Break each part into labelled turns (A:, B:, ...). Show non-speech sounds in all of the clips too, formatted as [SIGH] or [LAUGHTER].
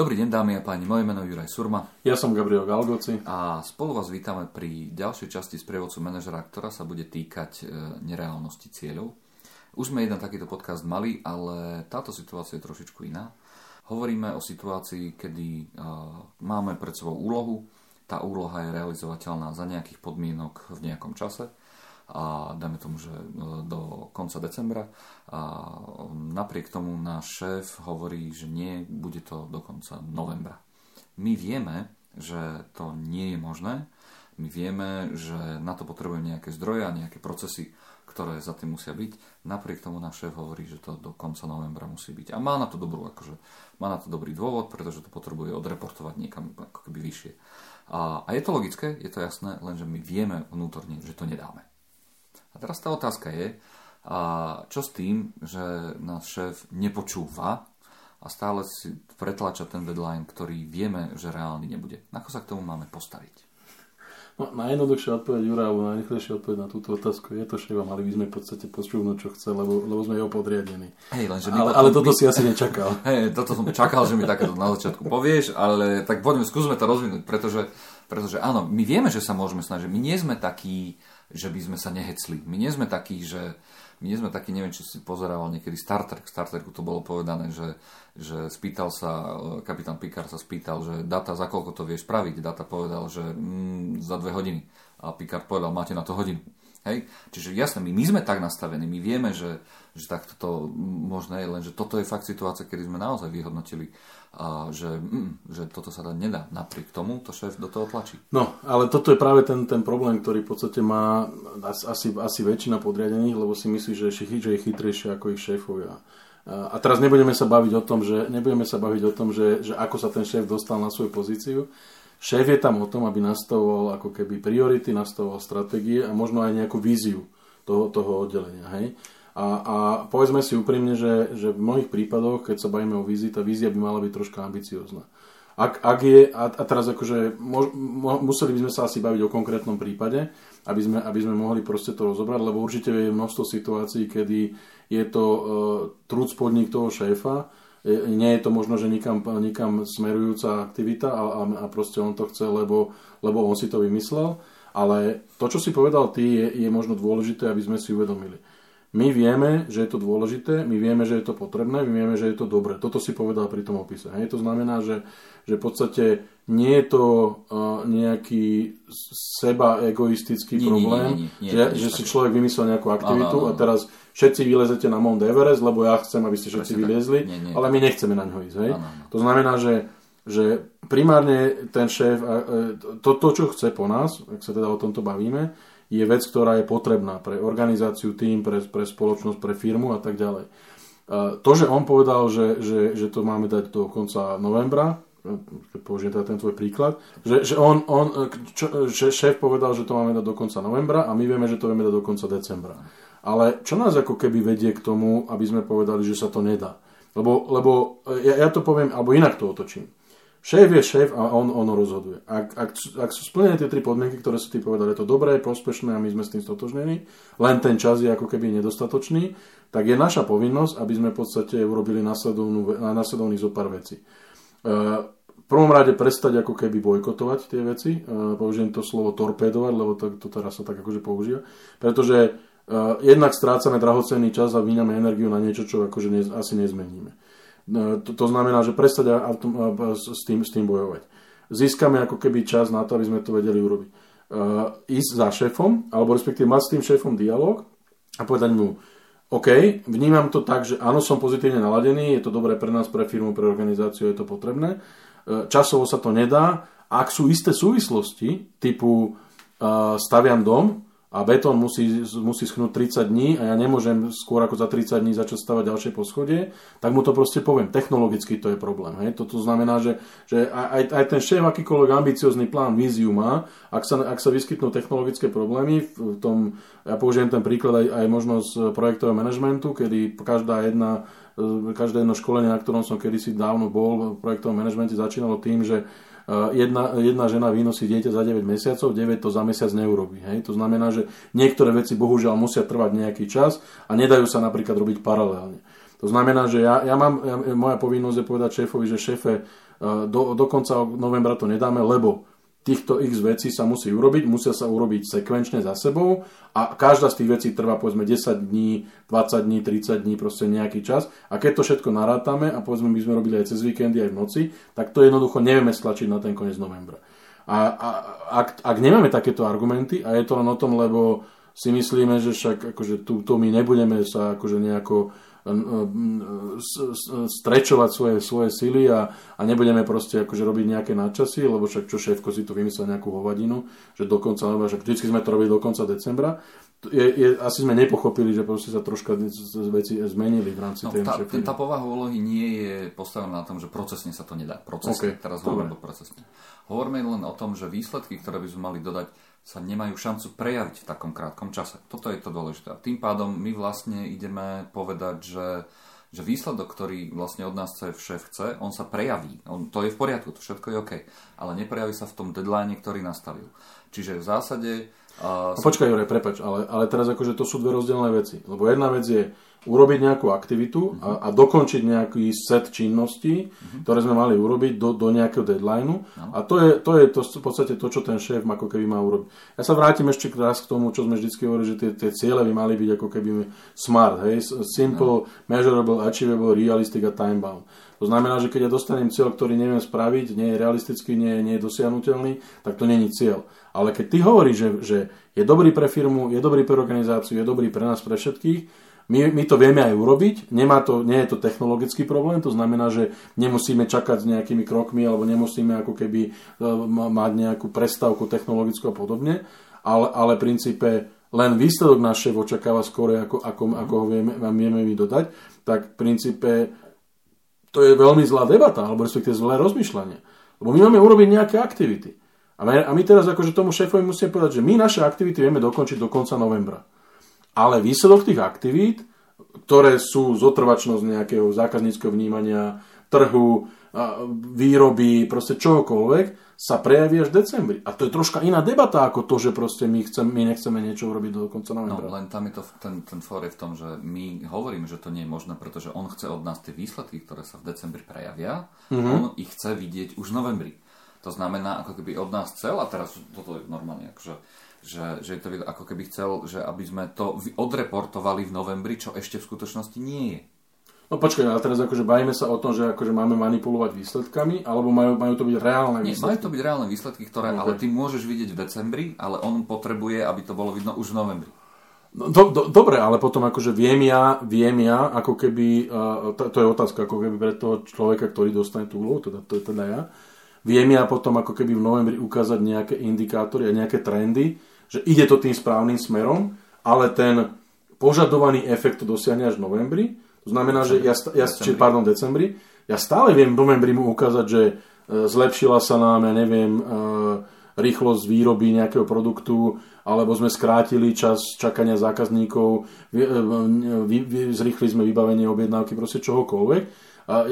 A: Dobrý deň dámy a páni, moje meno je Juraj Surma.
B: Ja som Gabriel Galgoci.
A: A spolu vás vítame pri ďalšej časti z prievodcu manažera, ktorá sa bude týkať e, nereálnosti cieľov. Už sme jeden takýto podcast mali, ale táto situácia je trošičku iná. Hovoríme o situácii, kedy uh, máme pred sebou úlohu, tá úloha je realizovateľná za nejakých podmienok v nejakom čase a dajme tomu, že e, do konca decembra a napriek tomu náš šéf hovorí, že nie, bude to do konca novembra. My vieme, že to nie je možné, my vieme, že na to potrebujeme nejaké zdroje a nejaké procesy, ktoré za tým musia byť. Napriek tomu náš šéf hovorí, že to do konca novembra musí byť. A má na to dobrú, akože, má na to dobrý dôvod, pretože to potrebuje odreportovať niekam ako keby vyššie. A, a je to logické, je to jasné, lenže my vieme vnútorne, že to nedáme. A teraz tá otázka je, a čo s tým, že náš šéf nepočúva a stále si pretlača ten deadline, ktorý vieme, že reálny nebude. Ako sa k tomu máme postaviť?
B: No, najjednoduchšia odpoveď Jura, alebo najrychlejšia odpoveď na túto otázku je to, že mali by sme v podstate počúvnuť, čo chce, lebo, lebo sme jeho podriadení.
A: Hej, lenže
B: ale, ale toto si asi nečakal. [LAUGHS]
A: Hej, toto som čakal, že mi takéto na začiatku povieš, ale tak poďme, skúsme to rozvinúť, pretože, pretože áno, my vieme, že sa môžeme snažiť. My nie sme takí, že by sme sa nehecli. My nie sme takí, že my nie sme takí, neviem, či si pozerával niekedy Star Trek, Star Treku to bolo povedané, že, že spýtal sa, e, kapitán Picard sa spýtal, že data, za koľko to vieš spraviť? Data povedal, že mm, za dve hodiny. A Picard povedal, máte na to hodinu. Hej? Čiže jasné, my, my sme tak nastavení, my vieme, že, že takto to možné je, lenže toto je fakt situácia, kedy sme naozaj vyhodnotili, a že, mm, že toto sa dá nedá. Napriek tomu to šéf do toho tlačí.
B: No, ale toto je práve ten, ten problém, ktorý v podstate má asi, asi väčšina podriadených, lebo si myslí, že, že je chytrejšie ako ich šéfovia. A teraz nebudeme sa baviť o tom, že, nebudeme sa baviť o tom, že, že ako sa ten šéf dostal na svoju pozíciu, Šéf je tam o tom, aby nastavoval ako keby priority, nastavoval stratégie a možno aj nejakú víziu toho, toho oddelenia. Hej? A, a povedzme si úprimne, že, že v mnohých prípadoch, keď sa bavíme o vízii, tá vízia by mala byť troška ambiciozná. Ak, ak je, a, a teraz akože mo, mo, museli by sme sa asi baviť o konkrétnom prípade, aby sme, aby sme mohli proste to rozobrať, lebo určite je množstvo situácií, kedy je to uh, trúd spodník toho šéfa, nie je to možno, že nikam, nikam smerujúca aktivita a, a, a proste on to chce, lebo, lebo on si to vymyslel. Ale to, čo si povedal ty, je, je možno dôležité, aby sme si uvedomili. My vieme, že je to dôležité, my vieme, že je to potrebné, my vieme, že je to dobré. Toto si povedal pri tom opise. Hej? To znamená, že, že v podstate nie je to uh, nejaký seba egoistický nie, problém, nie, nie, nie, nie, že, že si človek vymyslel nejakú aktivitu aha, aha. a teraz všetci vylezete na Mount Everest, lebo ja chcem, aby ste všetci vylezli, nie, nie. ale my nechceme na ňo ísť. Hej? Ano, ano. To znamená, že, že primárne ten šéf, e, to, to, čo chce po nás, ak sa teda o tomto bavíme, je vec, ktorá je potrebná pre organizáciu, tým, pre, pre spoločnosť, pre firmu a tak ďalej. To, že on povedal, že, že, že to máme dať do konca novembra, keď použijem teda ten tvoj príklad, že, že, on, on, čo, že šéf povedal, že to máme dať do konca novembra a my vieme, že to vieme dať do konca decembra. Ale čo nás ako keby vedie k tomu, aby sme povedali, že sa to nedá? Lebo, lebo ja, ja to poviem, alebo inak to otočím. Šéf je šéf a on, on rozhoduje. Ak, ak, ak sú splnené tie tri podmienky, ktoré si ty povedali, je to dobré, prospešné a my sme s tým stotožnení, len ten čas je ako keby nedostatočný, tak je naša povinnosť, aby sme v podstate urobili následovný zo pár vecí. E, v prvom rade prestať ako keby bojkotovať tie veci, e, použijem to slovo torpédovať, lebo to, to teraz sa tak akože používa, pretože Uh, jednak strácame drahocenný čas a vyňame energiu na niečo, čo akože ne, asi nezmeníme. Uh, to, to znamená, že prestať s, tým, s tým bojovať. Získame ako keby čas na to, aby sme to vedeli urobiť. Uh, ísť za šéfom, alebo respektíve mať s tým šéfom dialog a povedať mu, OK, vnímam to tak, že áno, som pozitívne naladený, je to dobré pre nás, pre firmu, pre organizáciu, je to potrebné. Uh, časovo sa to nedá. Ak sú isté súvislosti, typu uh, staviam dom, a betón musí, musí schnúť 30 dní a ja nemôžem skôr ako za 30 dní začať stavať ďalšie poschodie, tak mu to proste poviem. Technologicky to je problém. Hej? Toto znamená, že, že aj, aj ten šéf akýkoľvek ambiciózny plán, víziu má, ak sa, ak sa vyskytnú technologické problémy, v tom, ja použijem ten príklad aj, aj možno z projektového manažmentu, kedy každá jedna, každé jedno školenie, na ktorom som kedysi dávno bol v projektovom manažmente, začínalo tým, že jedna, jedna žena vynosí dieťa za 9 mesiacov, 9 to za mesiac neurobi. Hej? To znamená, že niektoré veci bohužiaľ musia trvať nejaký čas a nedajú sa napríklad robiť paralelne. To znamená, že ja, ja mám, ja, moja povinnosť je povedať šéfovi, že šéfe, e, do, do konca novembra to nedáme, lebo týchto x vecí sa musí urobiť, musia sa urobiť sekvenčne za sebou a každá z tých vecí trvá povedzme 10 dní, 20 dní, 30 dní, proste nejaký čas a keď to všetko narátame a povedzme my sme robili aj cez víkendy, aj v noci, tak to jednoducho nevieme stlačiť na ten koniec novembra. A, a ak, ak nemáme takéto argumenty a je to len o tom, lebo si myslíme, že však akože tu, my nebudeme sa akože nejako strečovať svoje, svoje sily a, a nebudeme proste akože robiť nejaké nadčasy, lebo však čo šéfko si tu vymyslel nejakú hovadinu, že dokonca, lebo však vždy sme to robili do konca decembra, je, je, asi sme nepochopili, že proste sa troška veci zmenili v rámci
A: no,
B: tej
A: tá, tá povaha úlohy nie je postavená na tom, že procesne sa to nedá. Procesne, okay. teraz hovorím procesne. Hovoríme len o tom, že výsledky, ktoré by sme mali dodať, sa nemajú šancu prejaviť v takom krátkom čase. Toto je to dôležité. A tým pádom my vlastne ideme povedať, že, že výsledok, ktorý vlastne od nás chce šéf chce, on sa prejaví. On, to je v poriadku, to všetko je OK. Ale neprejaví sa v tom deadline, ktorý nastavil. Čiže v zásade...
B: Uh, no, počkaj, Jure, prepač, ale, ale teraz akože to sú dve rozdielne veci. Lebo jedna vec je urobiť nejakú aktivitu a, a dokončiť nejaký set činností, uh-huh. ktoré sme mali urobiť do, do nejakého deadlineu. No. A to je, to je to, v podstate to, čo ten šéf ako keby má urobiť. Ja sa vrátim ešte raz k tomu, čo sme vždy hovorili, že tie, tie ciele by mali byť ako keby smart, hej? simple, no. measurable, achievable, realistic a time bound. To znamená, že keď ja dostanem cieľ, ktorý neviem spraviť, nie je realistický, nie, nie je dosiahnutelný, tak to není cieľ. Ale keď ty hovoríš, že, že je dobrý pre firmu, je dobrý pre organizáciu, je dobrý pre nás, pre všetkých, my, my to vieme aj urobiť, Nemá to, nie je to technologický problém, to znamená, že nemusíme čakať s nejakými krokmi alebo nemusíme ako keby e, mať nejakú prestávku technologickú a podobne, ale, ale v princípe len výsledok šéf očakáva skôr, ako, ako, ako ho vieme, vieme my dodať, tak v princípe to je veľmi zlá debata, alebo respektíve zlé rozmýšľanie. Lebo my máme urobiť nejaké aktivity. A my, a my teraz akože tomu šéfovi musíme povedať, že my naše aktivity vieme dokončiť do konca novembra. Ale výsledok tých aktivít, ktoré sú zotrvačnosť nejakého zákazníckého vnímania, trhu, výroby, proste čohokoľvek, sa prejaví až v decembri. A to je troška iná debata ako to, že proste my, chcem, my nechceme niečo urobiť do konca novembra.
A: No len tam je to, ten, ten for je v tom, že my hovoríme, že to nie je možné, pretože on chce od nás tie výsledky, ktoré sa v decembri prejavia, mm-hmm. on ich chce vidieť už v novembri. To znamená, ako keby od nás chcel, a teraz toto je normálne, akože že, že je to ako keby chcel, že aby sme to odreportovali v novembri, čo ešte v skutočnosti nie je.
B: No počkaj, ale teraz akože bajíme sa o tom, že akože máme manipulovať výsledkami, alebo majú, majú to byť reálne
A: výsledky? Nie, majú to byť reálne výsledky, ktoré okay. ale ty môžeš vidieť v decembri, ale on potrebuje, aby to bolo vidno už v novembri.
B: No, do, do, dobre, ale potom akože viem ja, viem ja, ako keby, uh, to, to je otázka ako keby pre toho človeka, ktorý dostane tú úlohu, teda, to je teda ja, viem ja potom ako keby v novembri ukázať nejaké indikátory a nejaké trendy, že ide to tým správnym smerom, ale ten požadovaný efekt to dosiahne až v novembri. To znamená, že ja, ja či, pardon, decembri, ja stále viem v novembri mu ukázať, že e, zlepšila sa nám, ja neviem, e, rýchlosť výroby nejakého produktu, alebo sme skrátili čas čakania zákazníkov, e, zrýchli sme vybavenie objednávky, proste čohokoľvek. A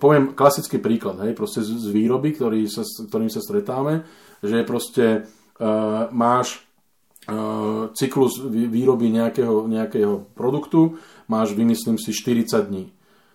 B: poviem klasický príklad, hej, proste z, z výroby, ktorý sa, ktorým sa stretáme, že proste uh, máš cyklus výroby nejakého, nejakého produktu máš, vymyslím si, 40 dní.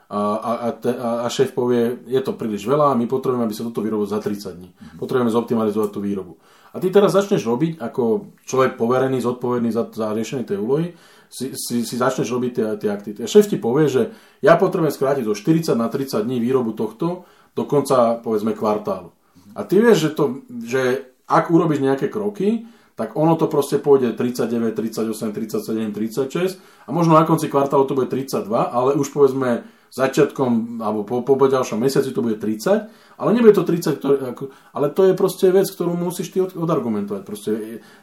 B: A, a, a, te, a šéf povie, je to príliš veľa, my potrebujeme, aby sa toto vyrobilo za 30 dní. Mm-hmm. Potrebujeme zoptimalizovať tú výrobu. A ty teraz začneš robiť, ako človek poverený, zodpovedný za, za riešenie tej úlohy, si, si, si začneš robiť tie, tie aktivity. A šéf ti povie, že ja potrebujem skrátiť zo 40 na 30 dní výrobu tohto do konca, povedzme, kvartálu. A ty vieš, že, to, že ak urobíš nejaké kroky, tak ono to proste pôjde 39, 38, 37, 36 a možno na konci kvartálu to bude 32, ale už povedzme začiatkom alebo po, po ďalšom mesiaci to bude 30 ale nebude to 30, ktoré, ako, ale to je proste vec, ktorú musíš ty od, odargumentovať. Proste,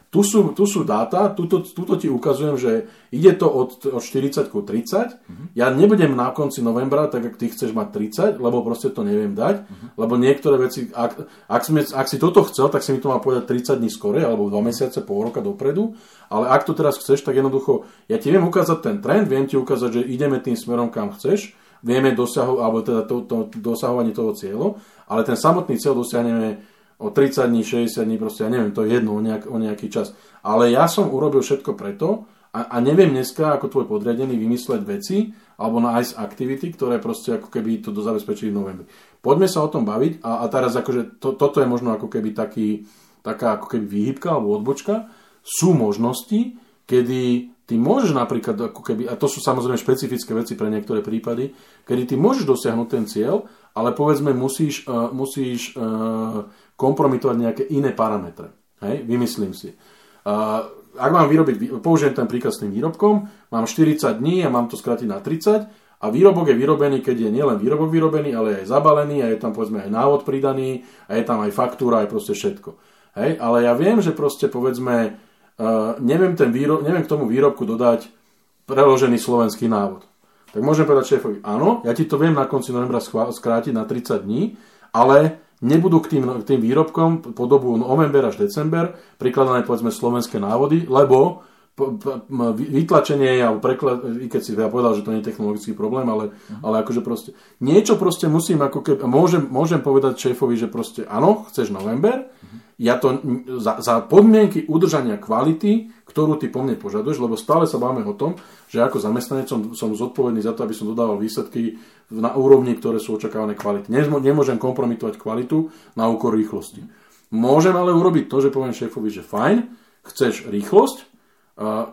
B: tu, sú, tu sú dáta, tuto, tuto ti ukazujem, že ide to od, od 40 ku 30. Mm-hmm. Ja nebudem na konci novembra, tak ak ty chceš mať 30, lebo proste to neviem dať, mm-hmm. lebo niektoré veci, ak, ak, si, ak si toto chcel, tak si mi to má povedať 30 dní skore, alebo 2 mesiace, pol roka dopredu, ale ak to teraz chceš, tak jednoducho, ja ti viem ukázať ten trend, viem ti ukázať, že ideme tým smerom, kam chceš, vieme dosahovať, alebo teda to, to, dosahovanie toho cieľu, ale ten samotný cieľ dosiahneme o 30 dní, 60 dní, proste ja neviem, to je jedno o, nejak, o nejaký čas. Ale ja som urobil všetko preto, a, a neviem dneska ako tvoj podriadený vymysleť veci alebo nájsť aktivity, ktoré proste ako keby to zabezpečili v novembri. Poďme sa o tom baviť a, a teraz akože to, toto je možno ako keby taký, taká ako keby výhybka alebo odbočka. Sú možnosti, kedy ty môžeš napríklad ako keby, a to sú samozrejme špecifické veci pre niektoré prípady, kedy ty môžeš dosiahnuť ten cieľ, ale povedzme musíš, uh, musíš uh, kompromitovať nejaké iné parametre. Hej, vymyslím si. Uh, ak mám vyrobiť, použijem ten príklad s tým výrobkom, mám 40 dní a mám to skrátiť na 30 a výrobok je vyrobený, keď je nielen výrobok vyrobený, ale aj zabalený a je tam povedzme aj návod pridaný a je tam aj faktúra, aj proste všetko. Hej? Ale ja viem, že proste povedzme, uh, neviem, ten výrob, neviem k tomu výrobku dodať preložený slovenský návod. Tak môžem povedať šéfovi, áno, ja ti to viem na konci novembra skrátiť na 30 dní, ale nebudú k tým, k tým výrobkom po dobu november až december prikladané povedzme slovenské návody, lebo vytlačenie alebo preklad, keď si ja povedal, že to nie je technologický problém, ale, uh-huh. ale akože proste niečo proste musím ako keby, môžem, môžem povedať šéfovi, že proste áno, chceš november, uh-huh. Ja to za, za podmienky udržania kvality, ktorú ty po mne požaduješ, lebo stále sa báme o tom, že ako zamestnanec som, som zodpovedný za to, aby som dodával výsledky na úrovni, ktoré sú očakávané kvality. Nemôžem kompromitovať kvalitu na úkor rýchlosti. Môžem ale urobiť to, že poviem šéfovi, že fajn, chceš rýchlosť,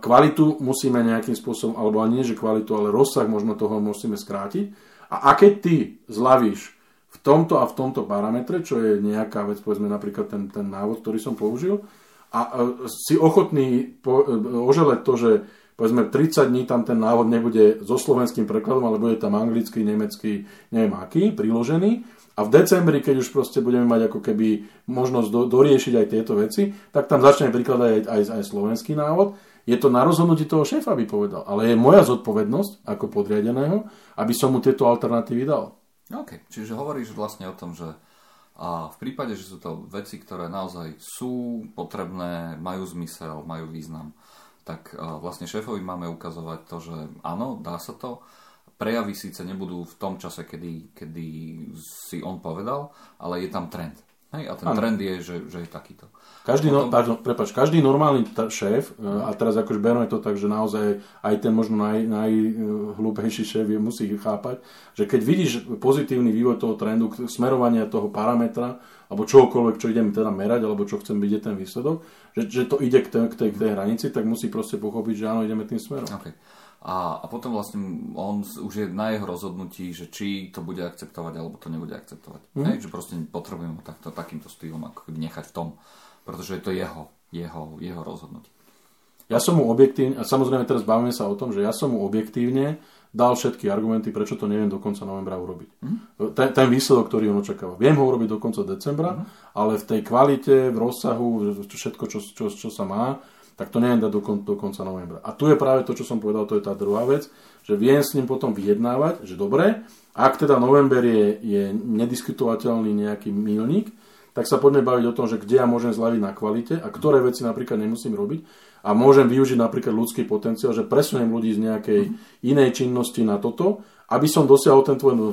B: kvalitu musíme nejakým spôsobom, alebo nie, že kvalitu, ale rozsah možno toho musíme skrátiť. A, a keď ty zlavíš v tomto a v tomto parametre, čo je nejaká vec, povedzme napríklad ten, ten návod, ktorý som použil, a, a si ochotný po, e, oželeť to, že povedzme 30 dní tam ten návod nebude so slovenským prekladom, ale bude tam anglický, nemecký, neviem aký, priložený. A v decembri, keď už proste budeme mať ako keby možnosť do, doriešiť aj tieto veci, tak tam začneme prikladať aj, aj, aj slovenský návod je to na rozhodnutí toho šéfa, by povedal. Ale je moja zodpovednosť ako podriadeného, aby som mu tieto alternatívy dal.
A: OK, čiže hovoríš vlastne o tom, že a v prípade, že sú to veci, ktoré naozaj sú potrebné, majú zmysel, majú význam, tak vlastne šéfovi máme ukazovať to, že áno, dá sa to. Prejavy síce nebudú v tom čase, kedy, kedy si on povedal, ale je tam trend. Hej, a ten ano. trend je, že, že je takýto.
B: Každý, no, pardon, prepáč, každý normálny t- šéf, e, a teraz akože berme to tak, že naozaj aj ten možno naj, najhlúpejší šéf je, musí chápať, že keď vidíš pozitívny vývoj toho trendu, smerovania toho parametra, alebo čokoľvek, čo idem teda merať, alebo čo chcem je ten výsledok, že, že to ide k tej, k, tej, k tej hranici, tak musí proste pochopiť, že áno, ideme tým smerom.
A: Okay. A, a potom vlastne on už je na jeho rozhodnutí, že či to bude akceptovať, alebo to nebude akceptovať. Mm. Hej, že proste potrebujeme ho takto, takýmto štýlom ako keby nechať v tom, pretože je to jeho, jeho, jeho rozhodnutie.
B: Ja som mu objektívne, a samozrejme teraz bavíme sa o tom, že ja som mu objektívne dal všetky argumenty, prečo to neviem do konca novembra urobiť. Mm. Ten, ten výsledok, ktorý on očakáva. Viem ho urobiť do konca decembra, mm. ale v tej kvalite, v rozsahu, všetko, čo, čo, čo sa má, tak to neviem dať do, kon, do konca novembra. A tu je práve to, čo som povedal, to je tá druhá vec, že viem s ním potom vyjednávať, že dobre, ak teda november je, je nediskutovateľný nejaký milník, tak sa poďme baviť o tom, že kde ja môžem zlaviť na kvalite a ktoré veci napríklad nemusím robiť a môžem využiť napríklad ľudský potenciál, že presuniem ľudí z nejakej mm. inej činnosti na toto, aby som dosiahol ten tvoj no,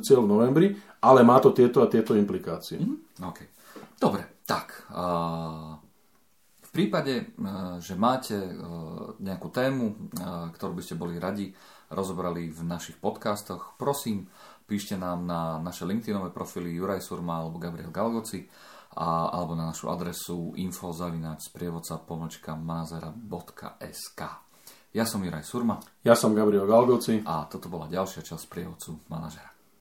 B: cieľ v novembri, ale má to tieto a tieto implikácie.
A: Mm. Okay. Dobre, tak. Uh v prípade, e, že máte e, nejakú tému, e, ktorú by ste boli radi rozobrali v našich podcastoch, prosím, píšte nám na naše LinkedInové profily Juraj Surma alebo Gabriel Galgoci a, alebo na našu adresu info.sprievodca pomočka manazera.sk Ja som Juraj Surma.
B: Ja som Gabriel Galgoci.
A: A toto bola ďalšia časť prievodcu manažera.